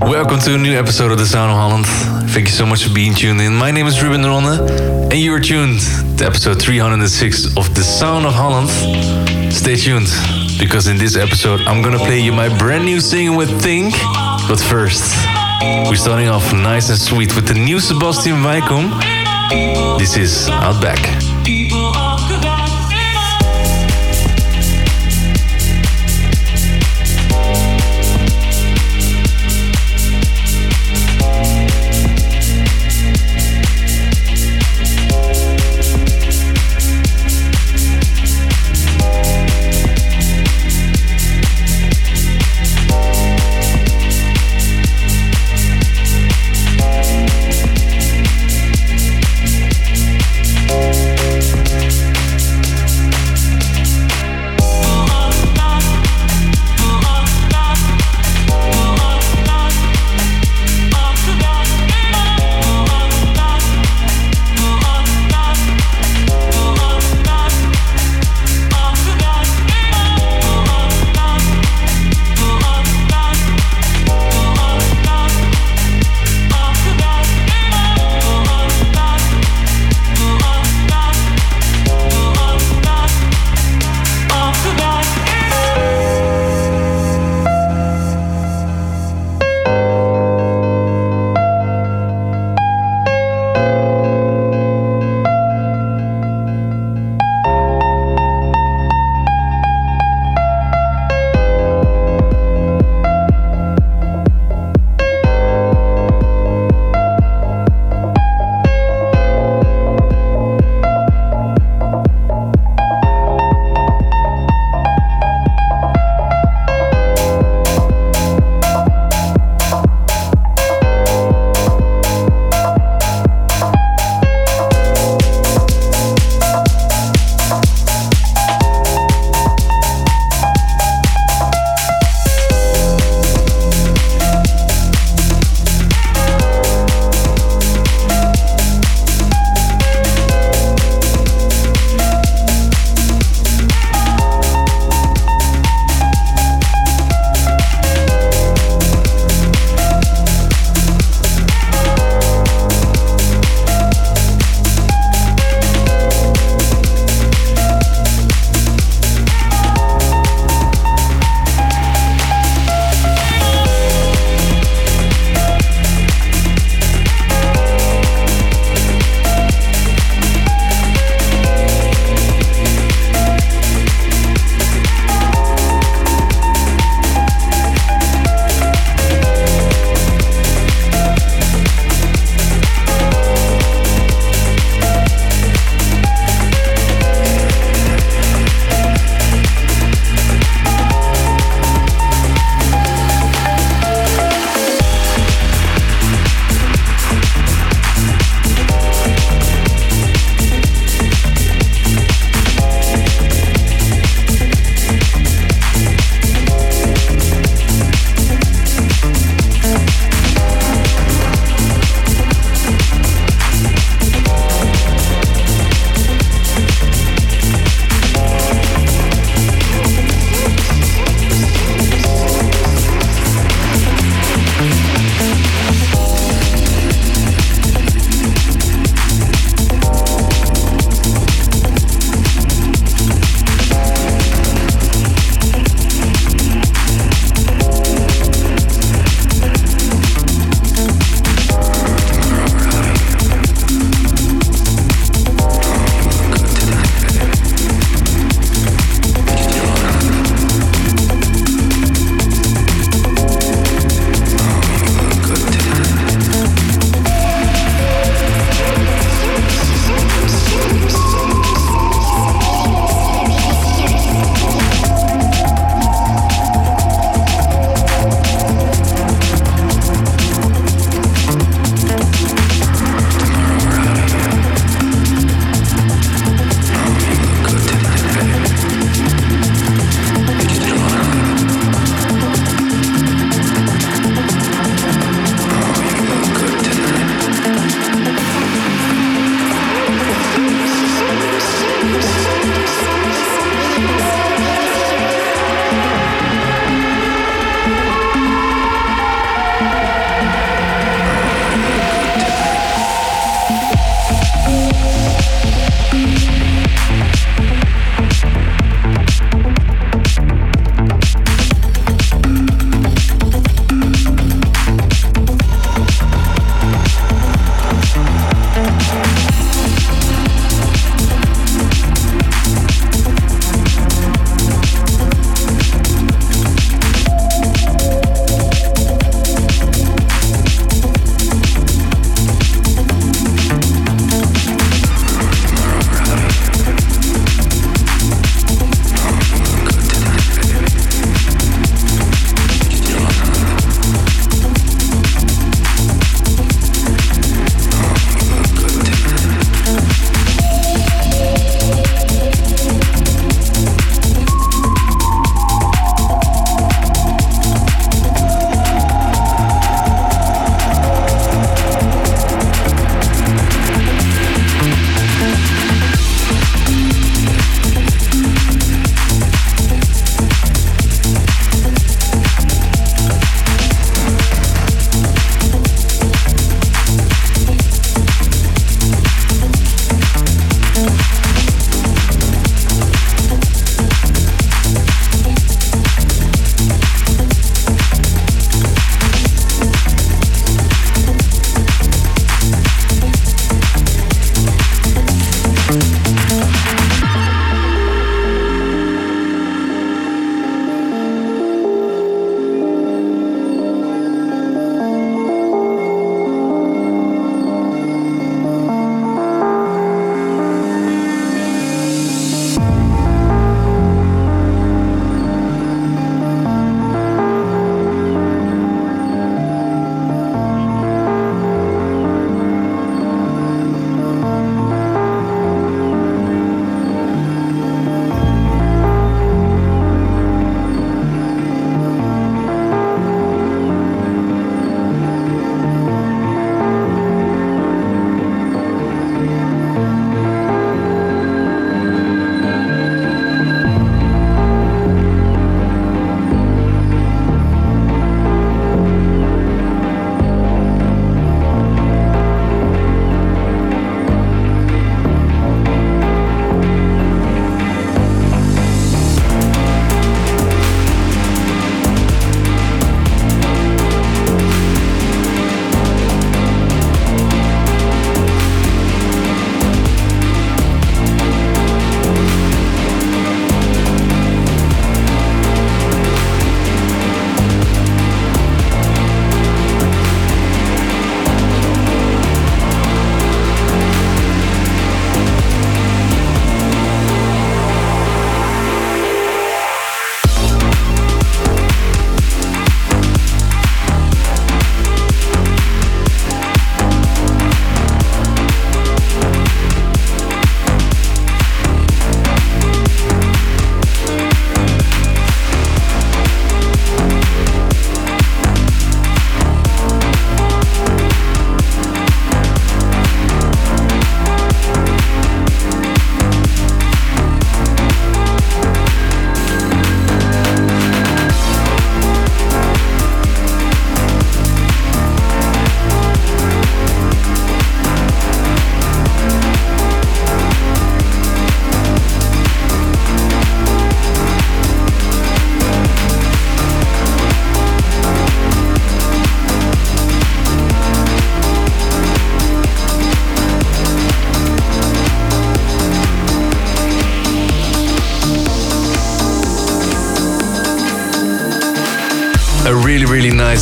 Welcome to a new episode of The Sound of Holland. Thank you so much for being tuned in. My name is Ruben Ronne, and you are tuned to episode 306 of The Sound of Holland. Stay tuned, because in this episode, I'm gonna play you my brand new single with THNK. But first, we're starting off nice and sweet with the new Sebastian Weikum. This is Outback.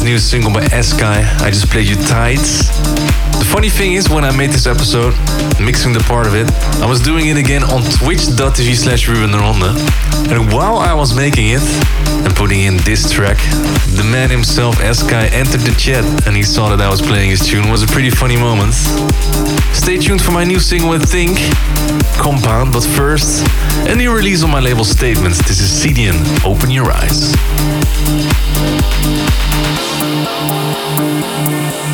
New single by Eskai. I just played you Tides. The funny thing is, when I made this episode, mixing the part of it, I was doing it again on twitch.tv slash Ruben. And while I was making it and putting in this track, the man himself, Eskai, entered the chat and he saw that I was playing his tune. It was a pretty funny moment. Stay tuned for my new single, I think, Compound. But first, a new release on my label Statements. This is CiDiAN, Open Your Eyes.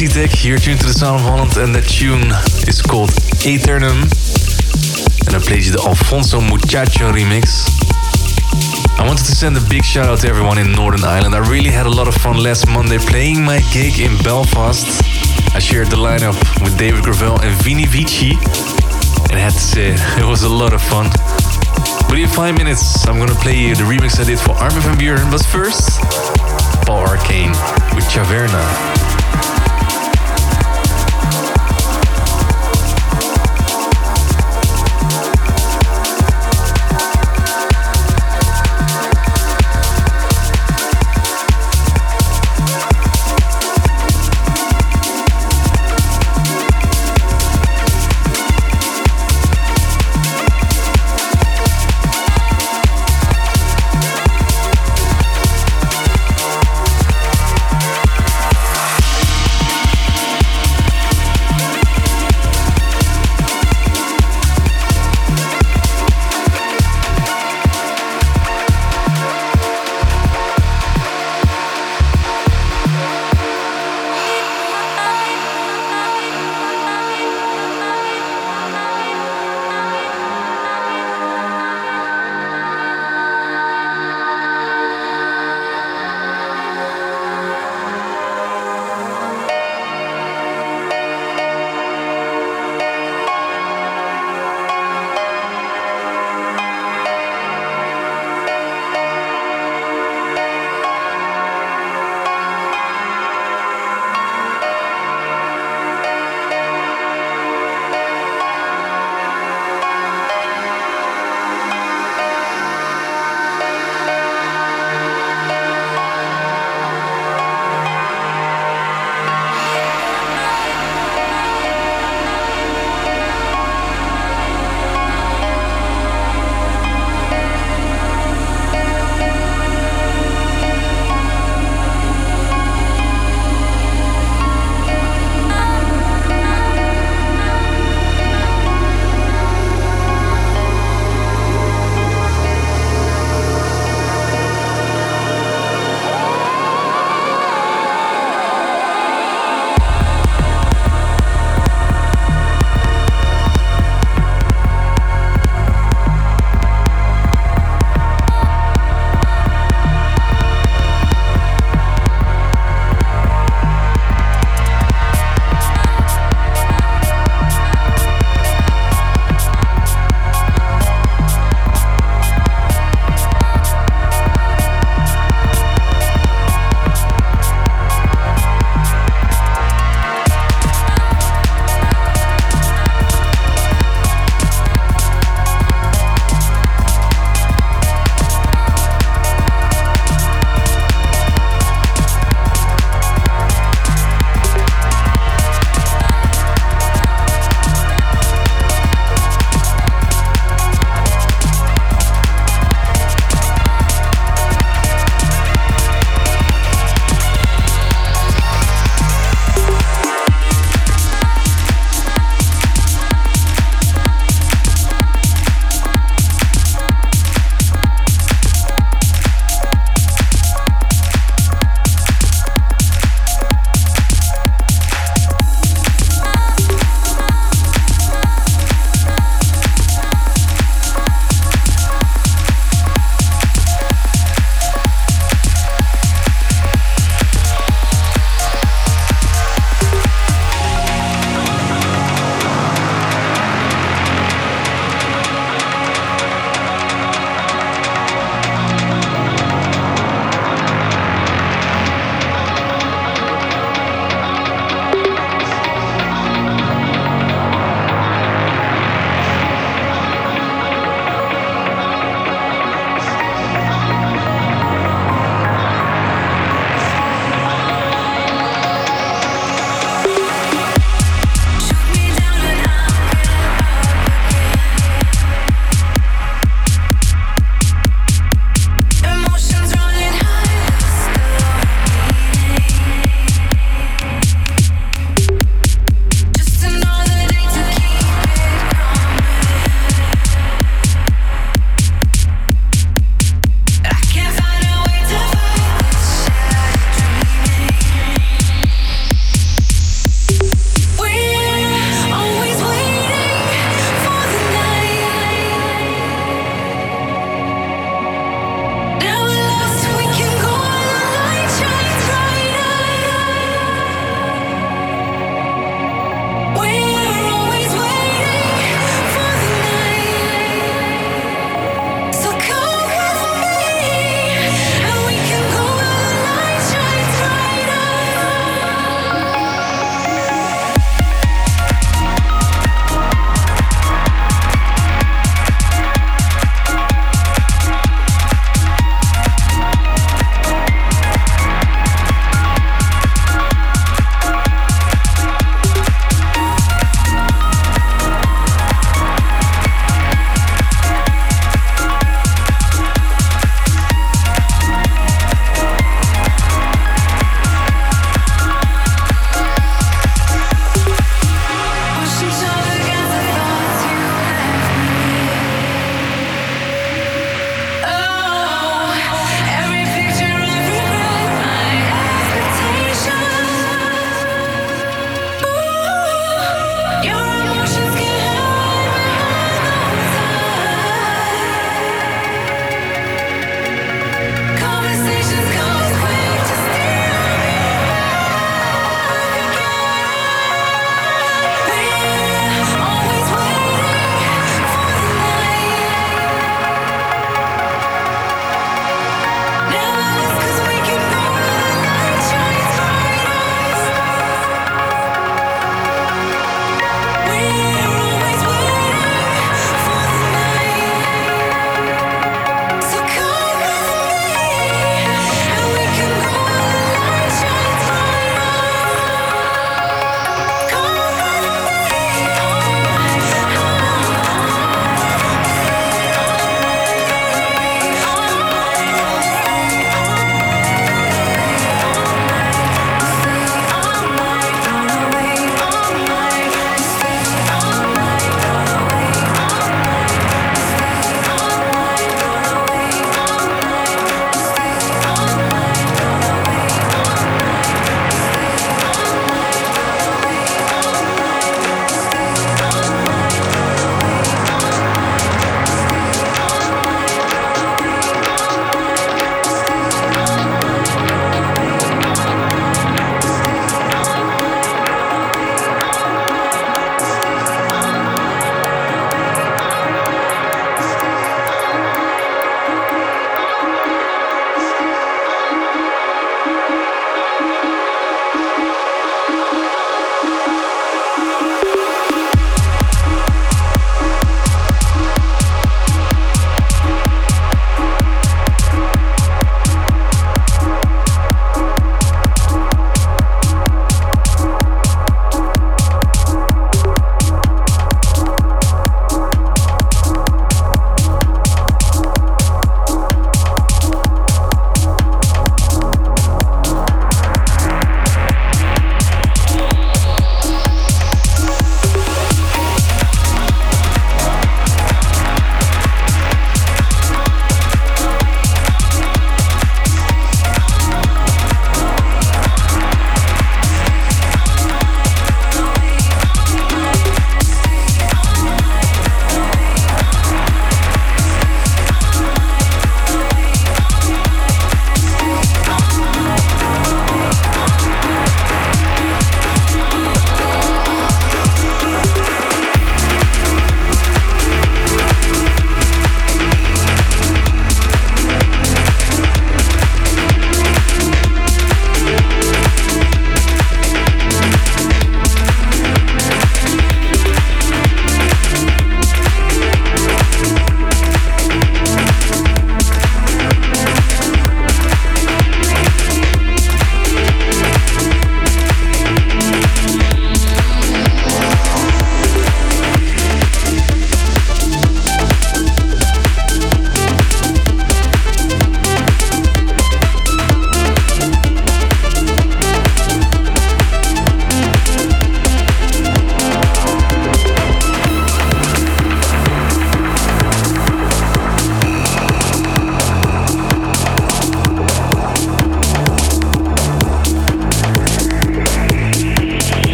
played you Esthetique, you're tuned to the Sound of Holland, and that tune is called Aeternum. And I played you the Alfonso Muchacho remix. I wanted to send a big shout out to everyone in Northern Ireland. I really had a lot of fun last Monday playing my gig in Belfast. I shared the lineup with David Gravell and Vini Vici. And I had to say, it was a lot of fun. But in five minutes, I'm gonna play you the remix I did for Armin van Buuren. But first, Paul Arcane with Caverna.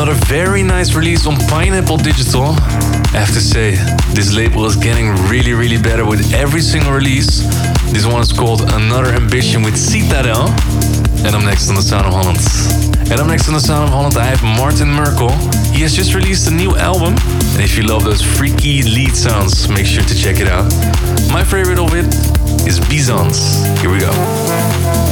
Another very nice release on Pineapple Digital. I have to say, this label is getting really, really better with every single release. This one is called Another Ambition with Citadel. And I'm next on the Sound of Holland. And I'm next on the Sound of Holland, I have Martin Merkel. He has just released a new album. And if you love those freaky lead sounds, make sure to check it out. My favorite of it is Byzanz. Here we go.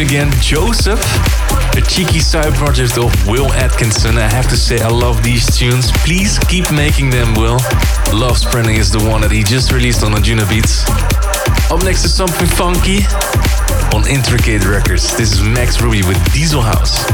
Again. Joseph, a cheeky side project of Will Atkinson. I have to say, I love these tunes. Please keep making them, Will. Love Spreading is the one that he just released on Anjunabeats. Up next is something funky on Intricate Records. This is Max Ruby with Diesel House.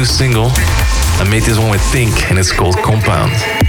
New single. I made this one with THNK and it's called Compound.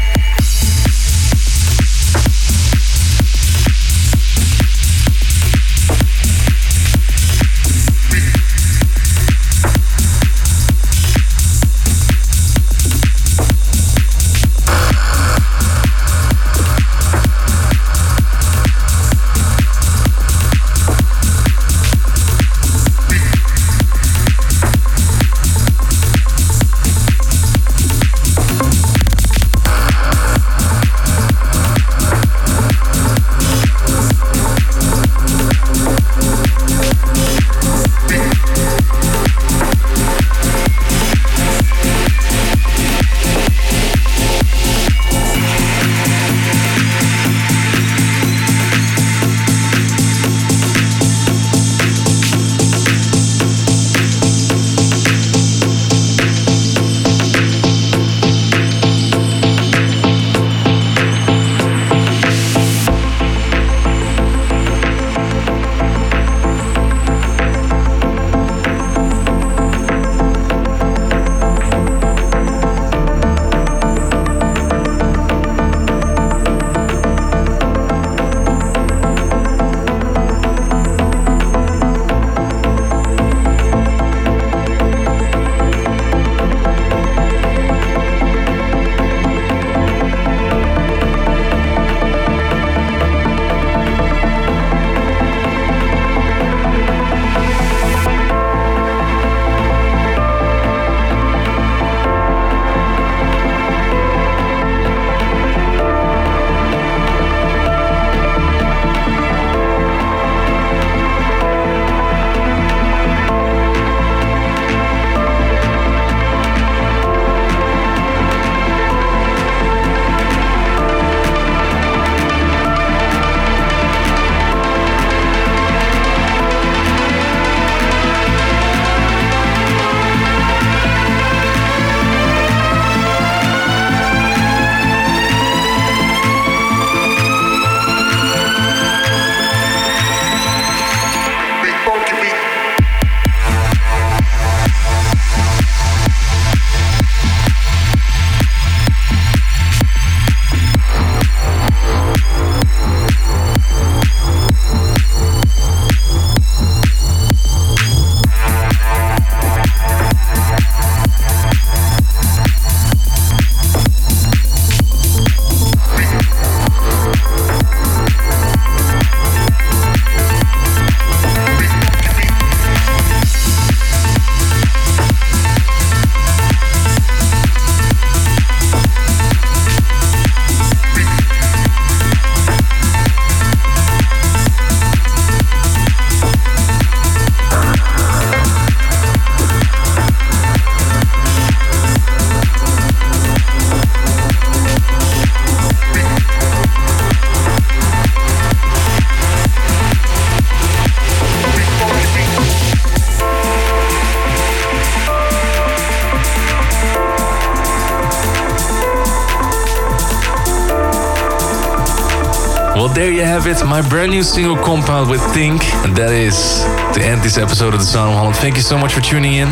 Have it. My brand new single compound with THNK. And that is to end this episode of The Sound of Holland. Thank you so much for tuning in.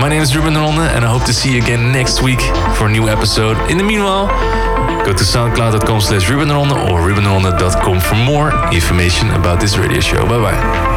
My name is Ruben Ronde, and I hope to see you again next week for a new episode. In the meanwhile, go to soundcloud.com slash rubenronde or rubenronde.com for more information about this radio show. Bye bye.